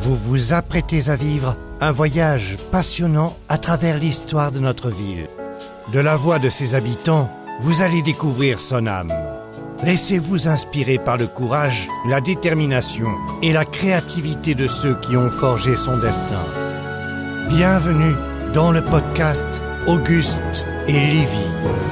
Vous vous apprêtez à vivre un voyage passionnant à travers l'histoire de notre ville. De la voix de ses habitants, vous allez découvrir son âme. Laissez-vous inspirer par le courage, la détermination et la créativité de ceux qui ont forgé son destin. Bienvenue dans le podcast Auguste et Livy.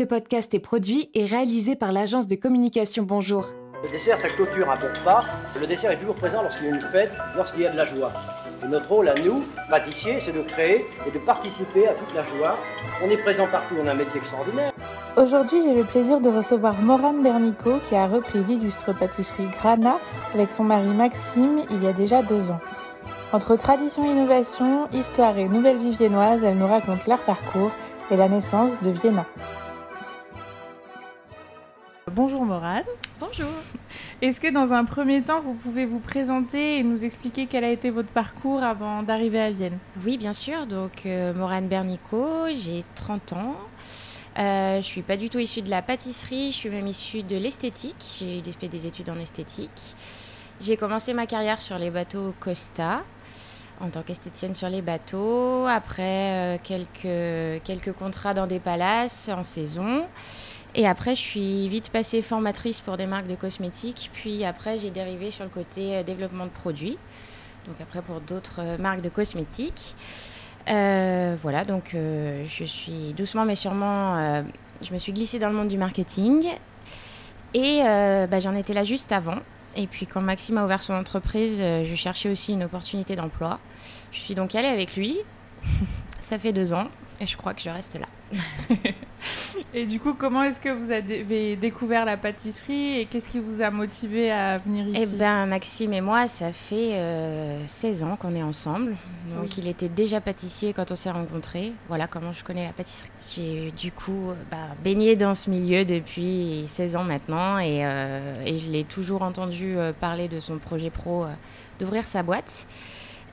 Ce podcast est produit et réalisé par l'agence de communication Bonjour. Le dessert, ça clôture un bon repas. Le dessert est toujours présent lorsqu'il y a une fête, lorsqu'il y a de la joie. Et notre rôle à nous, pâtissiers, c'est de créer et de participer à toute la joie. On est présent partout, on a un métier extraordinaire. Aujourd'hui, j'ai le plaisir de recevoir Morane Bernico qui a repris l'illustre pâtisserie Grana avec son mari Maxime il y a déjà deux ans. Entre tradition et innovation, histoire et nouvelle vie viennoise, elles nous racontent leur parcours et la naissance de Vienna. Bonjour Morane. Bonjour. Est-ce que dans un premier temps, vous pouvez vous présenter et nous expliquer quel a été votre parcours avant d'arriver à Vienne? Oui, bien sûr. Donc, euh, Morane Bernico, j'ai 30 ans. Euh, je suis pas du tout issue de la pâtisserie, je suis même issue de l'esthétique. J'ai fait des études en esthétique. J'ai commencé ma carrière sur les bateaux Costa en tant qu'esthéticienne sur les bateaux. Après, euh, quelques, quelques contrats dans des palaces en saison. Et après, je suis vite passée formatrice pour des marques de cosmétiques. Puis après, j'ai dérivé sur le côté euh, développement de produits. Donc après, pour d'autres euh, marques de cosmétiques. Euh, voilà, donc je suis doucement mais sûrement, je me suis glissée dans le monde du marketing. Et bah, j'en étais là juste avant. Et puis quand Maxime a ouvert son entreprise, je cherchais aussi une opportunité d'emploi. Je suis donc allée avec lui. Ça fait deux ans et je crois que je reste là. et du coup, comment est-ce que vous avez découvert la pâtisserie et qu'est-ce qui vous a motivé à venir ici? Eh bien, Maxime et moi, ça fait 16 euh, ans qu'on est ensemble. Donc, il était déjà pâtissier quand on s'est rencontrés. Voilà comment je connais la pâtisserie. J'ai du coup bah, baigné dans ce milieu depuis 16 ans maintenant et, euh, et je l'ai toujours entendu euh, parler de son projet pro d'ouvrir sa boîte.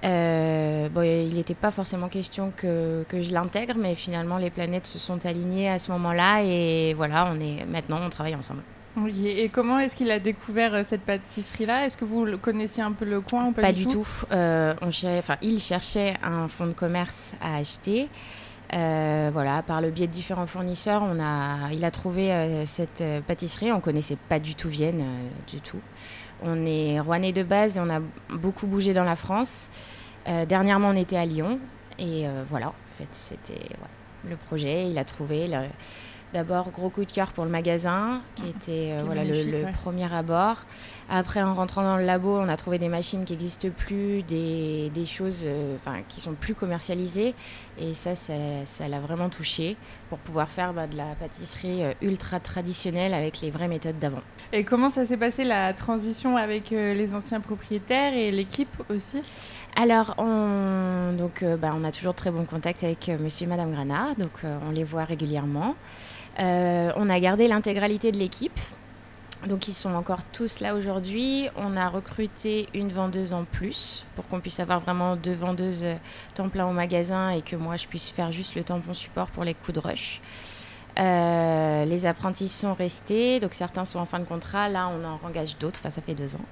Euh, bon, il n'était pas forcément question que, que je l'intègre, mais finalement les planètes se sont alignées à ce moment-là et voilà, on est maintenant on travaille ensemble. Oui, et comment est-ce qu'il a découvert euh, cette pâtisserie-là? Est-ce que vous connaissiez un peu le coin ou pas, du, tout, Euh, on enfin, Il cherchait un fonds de commerce à acheter. Euh, voilà, par le biais de différents fournisseurs, on a, il a trouvé cette pâtisserie. On connaissait pas du tout Vienne, du tout. On est rouennais de base et on a beaucoup bougé dans la France. Euh, dernièrement, on était à Lyon. Et euh, voilà, en fait, c'était le projet. Il a trouvé d'abord gros coup de cœur pour le magasin, qui ah, était euh, voilà, le, premier abord. Après, en rentrant dans le labo, on a trouvé des machines qui n'existent plus, des, choses euh, qui sont plus commercialisées. Et ça, ça l'a vraiment touché pour pouvoir faire bah, de la pâtisserie euh, ultra traditionnelle avec les vraies méthodes d'avant. Et comment ça s'est passé la transition avec euh, les anciens propriétaires et l'équipe aussi? Alors, on, donc, bah, on a toujours très bon contact avec monsieur et madame Grana, donc on les voit régulièrement. On a gardé l'intégralité de l'équipe. Donc ils sont encore tous là aujourd'hui. On a recruté une vendeuse en plus pour qu'on puisse avoir vraiment deux vendeuses euh, temps plein au magasin et que moi je puisse faire juste le tampon support pour les coups de rush. Euh, les apprentis sont restés, donc certains sont en fin de contrat. Là, on en engage d'autres. Enfin, ça fait deux ans.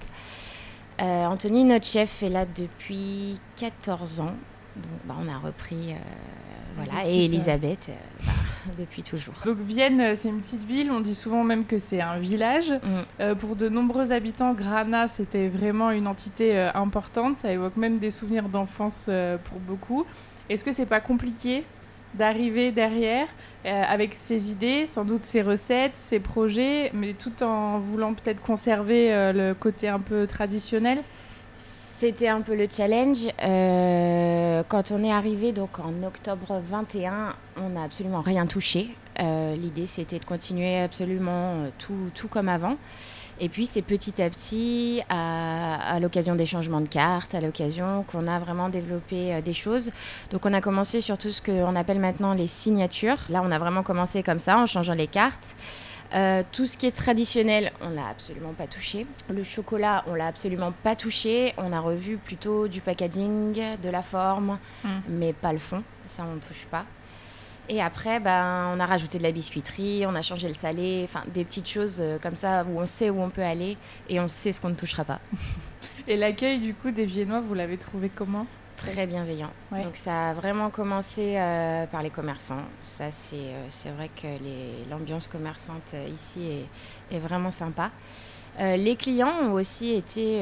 Euh, Anthony, notre chef, est là depuis 14 ans. Donc, bah, on a repris. voilà. Et Elisabeth, bah, depuis toujours. Donc Vienne, euh, c'est une petite ville, on dit souvent même que c'est un village. Mm. Euh, pour de nombreux habitants, Grana, c'était vraiment une entité euh, importante, ça évoque même des souvenirs d'enfance pour beaucoup. Est-ce que c'est pas compliqué d'arriver derrière avec ses idées, sans doute ses recettes, ses projets, mais tout en voulant peut-être conserver le côté un peu traditionnel? C'était un peu le challenge. Euh, quand on est arrivé donc en octobre 21, on n'a absolument rien touché. Euh, l'idée c'était de continuer absolument euh, tout, tout, comme avant. Et puis c'est petit à petit, à, l'occasion des changements de cartes, à l'occasion qu'on a vraiment développé des choses. Donc on a commencé sur tout ce qu'on appelle maintenant les signatures. Là on a vraiment commencé comme ça en changeant les cartes. Euh, tout ce qui est traditionnel, on l'a absolument pas touché. Le chocolat, on l'a absolument pas touché. On a revu plutôt du packaging, de la forme, mm. mais pas le fond. Ça, on ne touche pas. Et après, ben, on a rajouté de la biscuiterie, on a changé le salé, enfin des petites choses euh, comme ça où on sait où on peut aller et on sait ce qu'on ne touchera pas. Et l'accueil du coup des Viennois, vous l'avez trouvé comment? Très bienveillant. Donc ça a vraiment commencé euh, par les commerçants. Ça c'est euh, c'est vrai que l'ambiance commerçante ici est, est vraiment sympa. les clients ont aussi été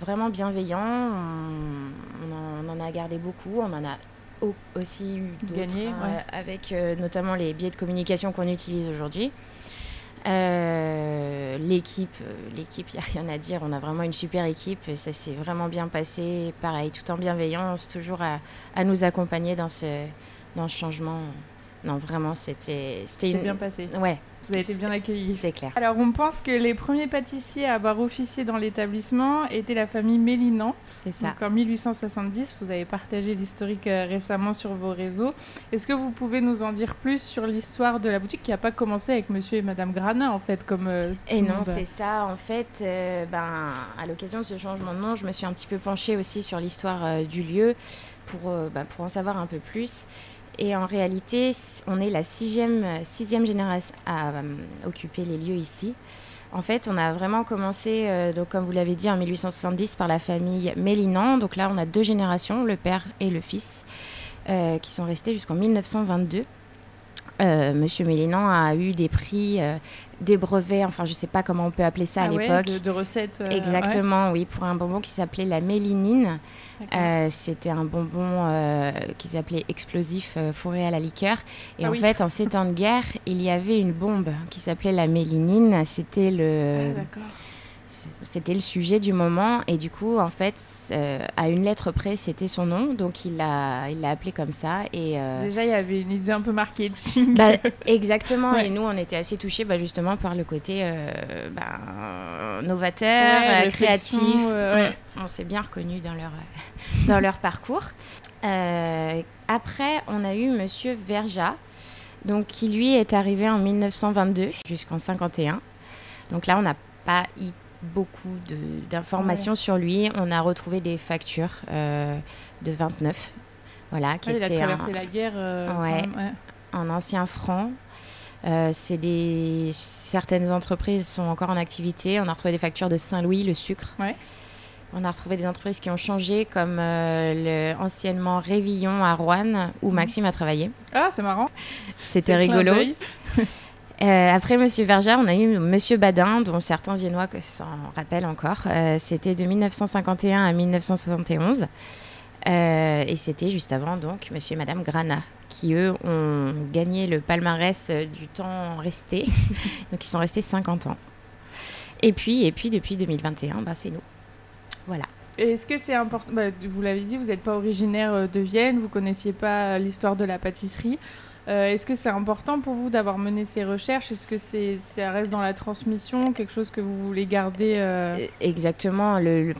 vraiment bienveillants. On, on, en, a gardé beaucoup. On en a aussi eu gagné hein, avec euh, notamment les biais de communication qu'on utilise aujourd'hui. Euh, l'équipe, euh, l'équipe, il n'y a rien à dire. On a vraiment une super équipe. Ça s'est vraiment bien passé. Pareil, tout en bienveillance, toujours à, nous accompagner dans ce changement. Non, vraiment, c'était. C'était bien passé. Ouais, vous avez été bien accueillis. C'est clair. Alors, on pense que les premiers pâtissiers à avoir officié dans l'établissement étaient la famille Mélinan. C'est ça. Donc, en 1870, vous avez partagé l'historique euh, récemment sur vos réseaux. Est-ce que vous pouvez nous en dire plus sur l'histoire de la boutique qui n'a pas commencé avec monsieur et madame Grana, en fait, comme. Euh, et non, c'est ça. En fait, euh, ben, à l'occasion de ce changement de nom, je me suis un petit peu penchée aussi sur l'histoire du lieu pour, ben, pour en savoir un peu plus. Et en réalité, on est la sixième, sixième génération à euh, occuper les lieux ici. En fait, on a vraiment commencé, euh, donc comme vous l'avez dit, en 1870 par la famille Mélinan. Donc là, on a deux générations, le père et le fils, euh, qui sont restés jusqu'en 1922. Monsieur Mélinan a eu des prix, des brevets, enfin je ne sais pas comment on peut appeler ça à ah l'époque. de, recettes. Exactement, oui, pour un bonbon qui s'appelait la mélinine. Euh, c'était un bonbon euh, qu'ils appelaient explosif euh, fourré à la liqueur. Et ah en fait, en ces temps de guerre, il y avait une bombe qui s'appelait la mélinine. C'était le. Ah, c'était le sujet du moment. Et du coup en fait à une lettre près c'était son nom. Donc il l'a il l'a appelé comme ça. Et déjà il y avait une idée un peu marketing. Bah, exactement. Et nous on était assez touchés bah, justement par le côté bah, novateur créatif. on s'est bien reconnu dans leur dans leur parcours. Euh, après, on a eu Monsieur Verja, donc qui lui est arrivé en 1922 jusqu'en 51. Donc là, on n'a pas eu beaucoup d'informations sur lui. On a retrouvé des factures euh, de 29. Voilà, qui il a traversé la guerre. Euh, ouais, en ancien franc. c'est des certaines entreprises sont encore en activité. On a retrouvé des factures de Saint-Louis, le sucre. Ouais. On a retrouvé des entreprises qui ont changé, comme euh, le, anciennement Révillon à Rouen, où mm. Maxime a travaillé. Ah, c'est marrant. C'était rigolo. Euh, après Monsieur Verger, on a eu Monsieur Badin, dont certains Viennois s'en rappellent encore. Euh, c'était de 1951 à 1971. et c'était juste avant, donc, Monsieur et Madame Grana, qui, eux, ont gagné le palmarès du temps resté. donc, ils sont restés 50 ans. Et puis, et puis depuis 2021, bah, c'est nous. Voilà. Est-ce que c'est important bah, Vous l'avez dit, vous n'êtes pas originaire euh, de Vienne, vous connaissiez pas l'histoire de la pâtisserie. Euh, est-ce que c'est important pour vous d'avoir mené ces recherches? Est-ce que c'est, ça reste dans la transmission, quelque chose que vous voulez garder euh? Exactement. Le,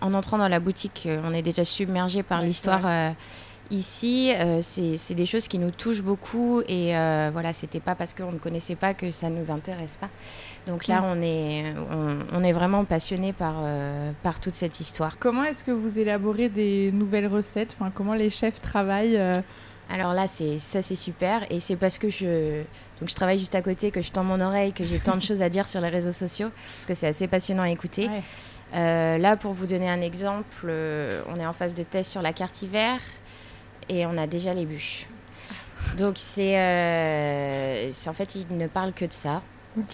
en entrant dans la boutique, on est déjà submergé par l'histoire Ici, euh, c'est des choses qui nous touchent beaucoup et euh, voilà, c'était pas parce qu'on ne connaissait pas que ça nous intéresse pas. Donc là, mm. on est, on, est vraiment passionné par, euh, par toute cette histoire. Comment est-ce que vous élaborez des nouvelles recettes? Enfin, Comment les chefs travaillent alors là, c'est ça, c'est super, et c'est parce que je donc je travaille juste à côté, que je tends mon oreille, que j'ai tant de choses à dire sur les réseaux sociaux, parce que c'est assez passionnant à écouter. là, pour vous donner un exemple, on est en phase de test sur la carte hiver et on a déjà les bûches. Donc c'est, euh, en fait, il ne parle que de ça.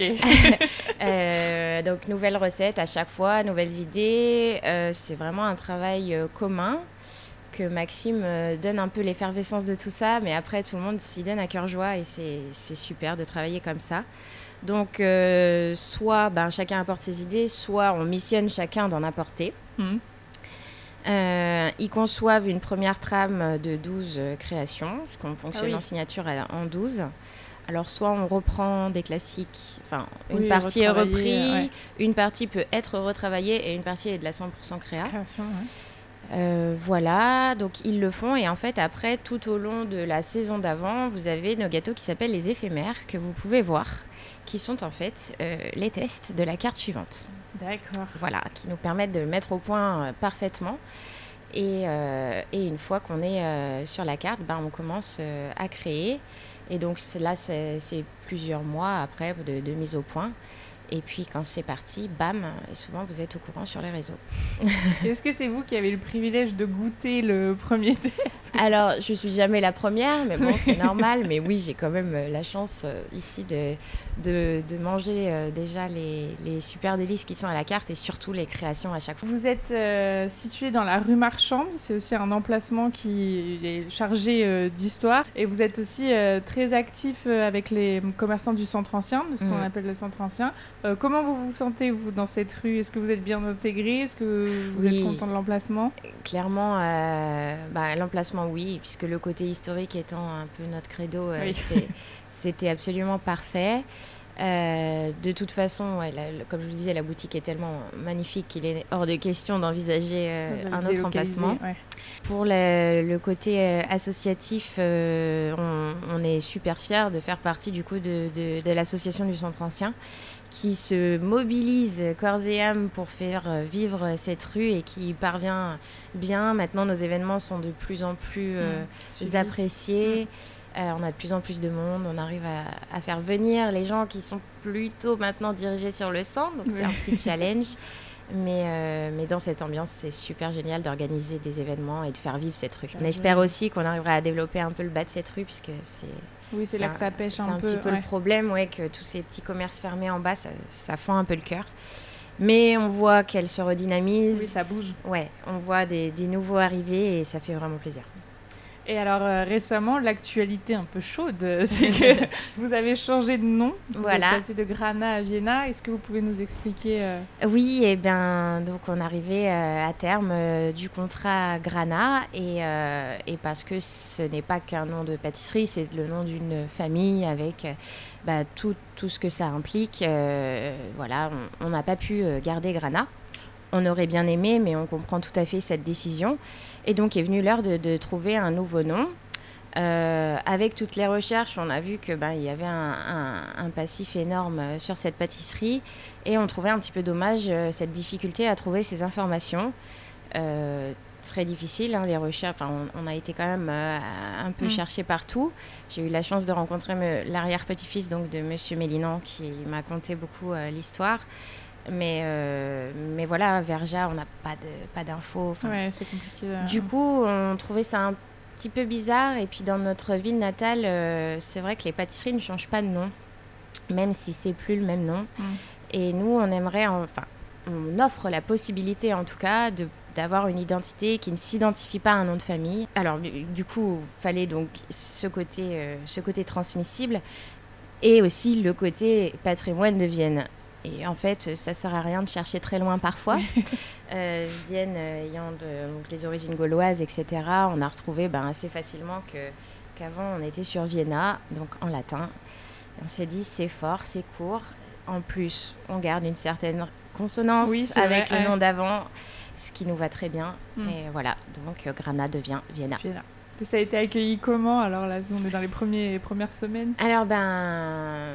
Euh, donc nouvelles recettes à chaque fois, nouvelles idées. Euh, c'est vraiment un travail euh, commun que Maxime euh, donne un peu l'effervescence de tout ça, mais après tout le monde s'y donne à cœur joie et c'est super de travailler comme ça. Donc soit ben, chacun apporte ses idées, soit on missionne chacun d'en apporter. Mmh. Euh, ils conçoivent une première trame de 12 euh, créations, puisqu'on fonctionne ah en signature en 12. Alors, soit on reprend des classiques, enfin, une partie est reprise, une partie peut être retravaillée et une partie est de la 100% créa. Création, euh, voilà, donc ils le font et en fait après tout au long de la saison d'avant, vous avez nos gâteaux qui s'appellent les éphémères que vous pouvez voir, qui sont en fait les tests de la carte suivante. D'accord. Voilà, qui nous permettent de mettre au point euh, parfaitement. Et, et une fois qu'on est sur la carte, ben, on commence à créer. Et donc là, c'est plusieurs mois après de, de mise au point. Et puis quand c'est parti, bam, et souvent vous êtes au courant sur les réseaux. Est-ce que c'est vous qui avez le privilège de goûter le premier test Alors, je suis jamais la première, mais bon, c'est normal. Mais oui, j'ai quand même euh, la chance euh, ici de, de, de manger euh, déjà les, les, super délices qui sont à la carte et surtout les créations à chaque fois. Vous êtes situé dans la rue Marchande, c'est aussi un emplacement qui est chargé d'histoire. Et vous êtes aussi très actif avec les commerçants du centre ancien, de ce qu'on mm. appelle le centre ancien. Euh, comment vous vous sentez, vous, dans cette rue? Est-ce que vous êtes bien intégré? Est-ce que vous êtes content de l'emplacement? Clairement, euh, bah, l'emplacement, oui, puisque le côté historique étant un peu notre credo, euh, c'était absolument parfait. de toute façon, comme je vous disais, la boutique est tellement magnifique qu'il est hors de question d'envisager un autre emplacement. Pour le, côté associatif, on, est super fiers de faire partie du coup de, de l'association du Centre Ancien qui se mobilise corps et âme pour faire euh, vivre cette rue et qui parvient bien. Maintenant, nos événements sont de plus en plus euh, mmh, appréciés. Mmh. Euh, on a de plus en plus de monde. On arrive à, faire venir les gens qui sont plutôt maintenant dirigés sur le centre. Donc, c'est un petit challenge. Mais, mais dans cette ambiance, c'est super génial d'organiser des événements et de faire vivre cette rue. On espère aussi qu'on arrivera à développer un peu le bas de cette rue, puisque c'est oui, c'est là que ça pêche un, peu. C'est un petit peu le problème, ouais, que tous ces petits commerces fermés en bas, ça, ça fend un peu le cœur. Mais on voit qu'elle se redynamise. Oui, ça bouge. Ouais, on voit des, des nouveaux arriver et ça fait vraiment plaisir. Et alors euh, récemment, l'actualité un peu chaude, c'est que vous avez changé de nom. Vous voilà. êtes passé de Grana à Vienna. Est-ce que vous pouvez nous expliquer euh, Oui, et eh bien donc on arrivait euh, à terme du contrat Grana et, et, parce que ce n'est pas qu'un nom de pâtisserie, c'est le nom d'une famille avec bah, tout, tout, ce que ça implique. voilà, on n'a pas pu garder Grana. On aurait bien aimé, mais on comprend tout à fait cette décision. Et donc est venue l'heure de, trouver un nouveau nom. Euh, avec toutes les recherches, on a vu que ben, il y avait un, passif énorme euh, sur cette pâtisserie et on trouvait un petit peu dommage euh, cette difficulté à trouver ces informations. très difficile, hein, les recherches. On, a été quand même un peu mm. cherché partout. J'ai eu la chance de rencontrer l'arrière-petit-fils donc de Monsieur Mélinan qui m'a conté beaucoup l'histoire. Mais, euh, mais voilà, Verja, on n'a pas, de, pas d'infos. Ouais, c'est compliqué. Euh. Du coup, on trouvait ça un petit peu bizarre. Et puis, dans notre ville natale, euh, c'est vrai que les pâtisseries ne changent pas de nom, même si c'est plus le même nom. Mm. Et nous, on aimerait, enfin, on offre la possibilité, en tout cas, de d'avoir une identité qui ne s'identifie pas à un nom de famille. Alors du coup, il fallait donc ce côté, ce côté transmissible et aussi le côté patrimoine de Vienne. Et en fait, ça sert à rien de chercher très loin parfois. euh, Vienne euh, ayant de, les origines gauloises, etc., on a retrouvé ben, assez facilement qu'avant on était sur Vienna, donc en latin. on s'est dit c'est fort, c'est court. En plus, on garde une certaine consonance avec le nom d'avant, ce qui nous va très bien. Hmm. Et voilà, donc euh, Grana devient Vienna. Vienna. Et ça a été accueilli comment alors là? On est dans les premiers, premières semaines? Alors ben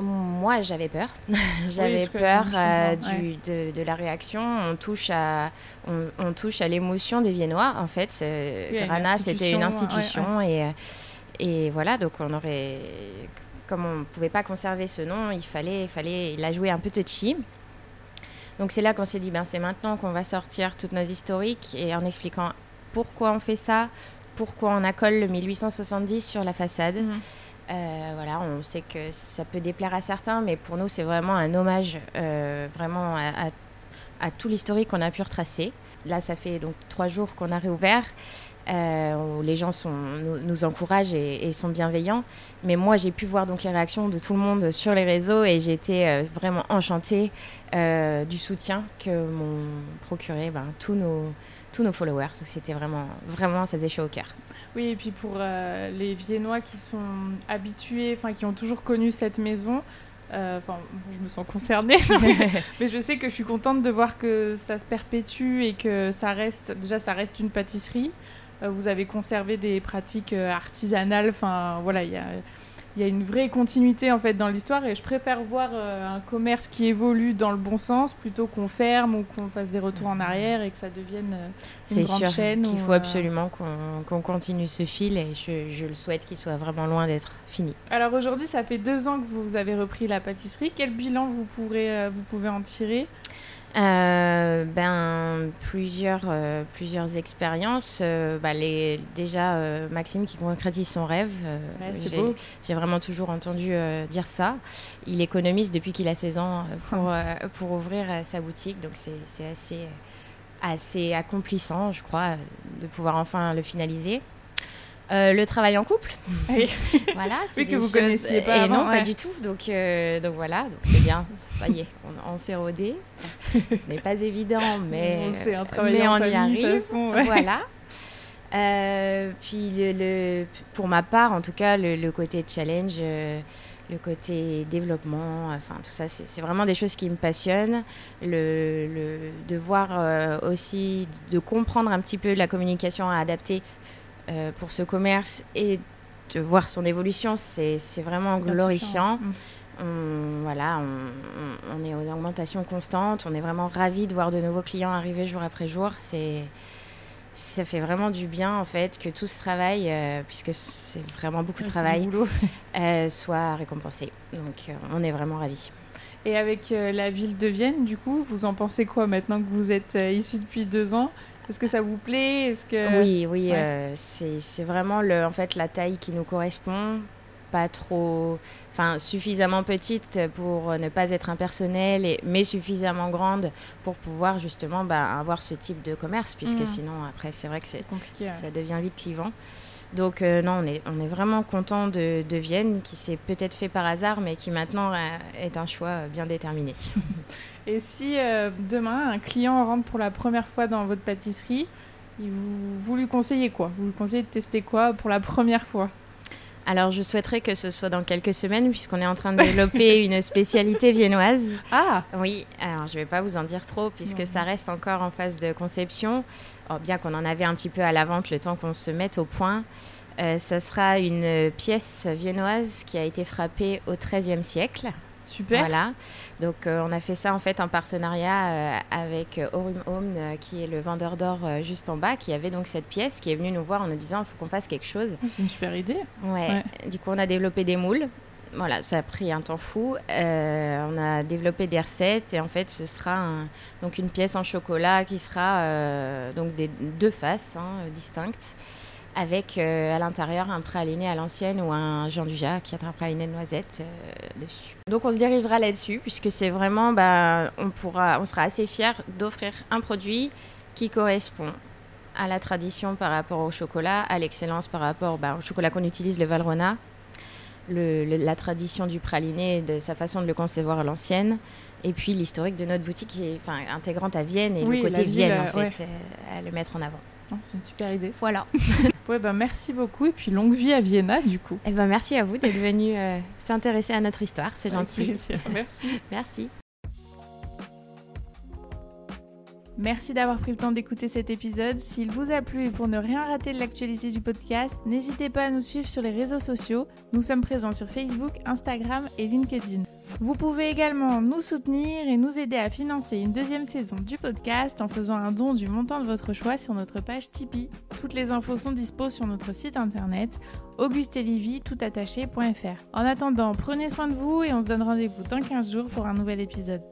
moi, j'avais peur. j'avais peur euh, du, de, la réaction. On touche à, on, touche à l'émotion des Viennois. En fait, euh, Grana, c'était une institution. Et, euh, et voilà, donc on aurait. Comme on ne pouvait pas conserver ce nom, il fallait, il fallait la jouer un peu touchy. Donc c'est là qu'on s'est dit, ben, c'est maintenant qu'on va sortir toutes nos historiques et en expliquant pourquoi on fait ça, pourquoi on accole le 1870 sur la façade. Mhm. Euh, voilà, on sait que ça peut déplaire à certains, mais pour nous, c'est vraiment un hommage euh, vraiment à, tout l'historique qu'on a pu retracer. Là, ça fait donc trois jours qu'on a réouvert. Euh, où les gens sont, nous, encouragent et, sont bienveillants. Mais moi, j'ai pu voir donc les réactions de tout le monde sur les réseaux et j'ai été vraiment enchantée du soutien que m'ont procuré ben, tous nos, tous nos followers. C'était vraiment, vraiment, ça faisait chaud au cœur. Oui, et puis pour euh, les Viennois qui sont habitués, enfin qui ont toujours connu cette maison, euh, enfin, je me sens concernée, mais, je sais que je suis contente de voir que ça se perpétue et que ça reste, déjà, ça reste une pâtisserie. Euh, vous avez conservé des pratiques artisanales, enfin, voilà, il y a il y a une vraie continuité en fait dans l'histoire et je préfère voir euh, un commerce qui évolue dans le bon sens plutôt qu'on ferme ou qu'on fasse des retours en arrière et que ça devienne euh, une grande chaîne. Il faut euh, absolument qu'on continue ce fil et je, je le souhaite qu'il soit vraiment loin d'être fini. Alors aujourd'hui, ça fait deux ans que vous avez repris la pâtisserie. Quel bilan vous, pourrez, vous pouvez en tirer? Euh, ben, plusieurs, euh, plusieurs expériences. Euh, bah, les, déjà, Maxime qui concrétise son rêve. J'ai vraiment toujours entendu dire ça. Il économise depuis qu'il a 16 ans pour, pour ouvrir sa boutique. Donc, c'est assez, assez accomplissant, je crois, de pouvoir enfin le finaliser. Euh, le travail en couple. voilà. Oui, que vous choses... connaissiez pas. Et non, pas du tout. Donc, euh, donc voilà, donc c'est bien. Ça y est, on, s'est rodé. Ce n'est pas évident, mais, c'est un travail mais on y arrive. Voilà. Euh, puis le, pour ma part, en tout cas, le, côté challenge, le côté développement, enfin tout ça, c'est vraiment des choses qui me passionnent. Le, le de voir aussi, de comprendre un petit peu la communication à adapter euh, pour ce commerce et de voir son évolution, c'est vraiment glorifiant. On, voilà, on, est en augmentation constante. On est vraiment ravis de voir de nouveaux clients arriver jour après jour. C'est ça fait vraiment du bien en fait que tout ce travail, euh, puisque c'est vraiment beaucoup de travail, euh, soit récompensé. Donc on est vraiment ravis. Et avec la ville de Vienne, du coup, vous en pensez quoi maintenant que vous êtes ici depuis deux ans? Est-ce que ça vous plaît? Est-ce que oui, oui, euh, c'est vraiment le, en fait la taille qui nous correspond, pas trop, enfin suffisamment petite pour ne pas être impersonnelle, et, mais suffisamment grande pour pouvoir justement bah, avoir ce type de commerce, puisque mm. sinon après c'est vrai que c'est compliqué, ça devient vite clivant. Donc euh, non, on est, on est vraiment content de, de Vienne, qui s'est peut-être fait par hasard, mais qui maintenant euh, est un choix bien déterminé. Et si euh, demain, un client rentre pour la première fois dans votre pâtisserie, vous, vous lui conseillez quoi? Vous lui conseillez de tester quoi pour la première fois? Alors, je souhaiterais que ce soit dans quelques semaines, puisqu'on est en train de développer une spécialité viennoise. Ah Oui, alors je ne vais pas vous en dire trop, puisque ça reste encore en phase de conception. bien qu'on en avait un petit peu à la vente le temps qu'on se mette au point. Euh, ça sera une pièce viennoise qui a été frappée au XIIIe siècle. Super. Voilà. Donc euh, on a fait ça en fait en partenariat euh, avec Home, euh, qui est le vendeur d'or juste en bas, qui avait donc cette pièce, qui est venu nous voir en nous disant il faut qu'on fasse quelque chose. Oh, c'est une super idée. Ouais. Du coup on a développé des moules. Voilà, ça a pris un temps fou. on a développé des recettes et en fait ce sera donc une pièce en chocolat qui sera donc des deux faces hein, distinctes avec euh, à l'intérieur un praliné à l'ancienne ou un Jean Dujat qui est un praliné de noisettes euh, dessus. Donc on se dirigera là-dessus puisque c'est vraiment, bah, on, pourra, on sera assez fiers d'offrir un produit qui correspond à la tradition par rapport au chocolat, à l'excellence par rapport bah, au chocolat qu'on utilise, le Valrhona, le, la tradition du praliné, de sa façon de le concevoir à l'ancienne, et puis l'historique de notre boutique qui est enfin, intégrante à Vienne et le côté Vienne en fait, euh, à le mettre en avant. C'est une super idée. Voilà. ouais, ben, merci beaucoup et puis longue vie à Vienna du coup. Et eh ben, merci à vous d'être venu euh, s'intéresser à notre histoire, c'est gentil. Merci. merci. Merci d'avoir pris le temps d'écouter cet épisode. S'il vous a plu et pour ne rien rater de l'actualité du podcast, n'hésitez pas à nous suivre sur les réseaux sociaux. Nous sommes présents sur Facebook, Instagram et LinkedIn. Vous pouvez également nous soutenir et nous aider à financer une deuxième saison du podcast en faisant un don du montant de votre choix sur notre page Tipeee. Toutes les infos sont disponibles sur notre site internet augustelivy.toutattaché.fr. En attendant, prenez soin de vous et on se donne rendez-vous dans 15 jours pour un nouvel épisode.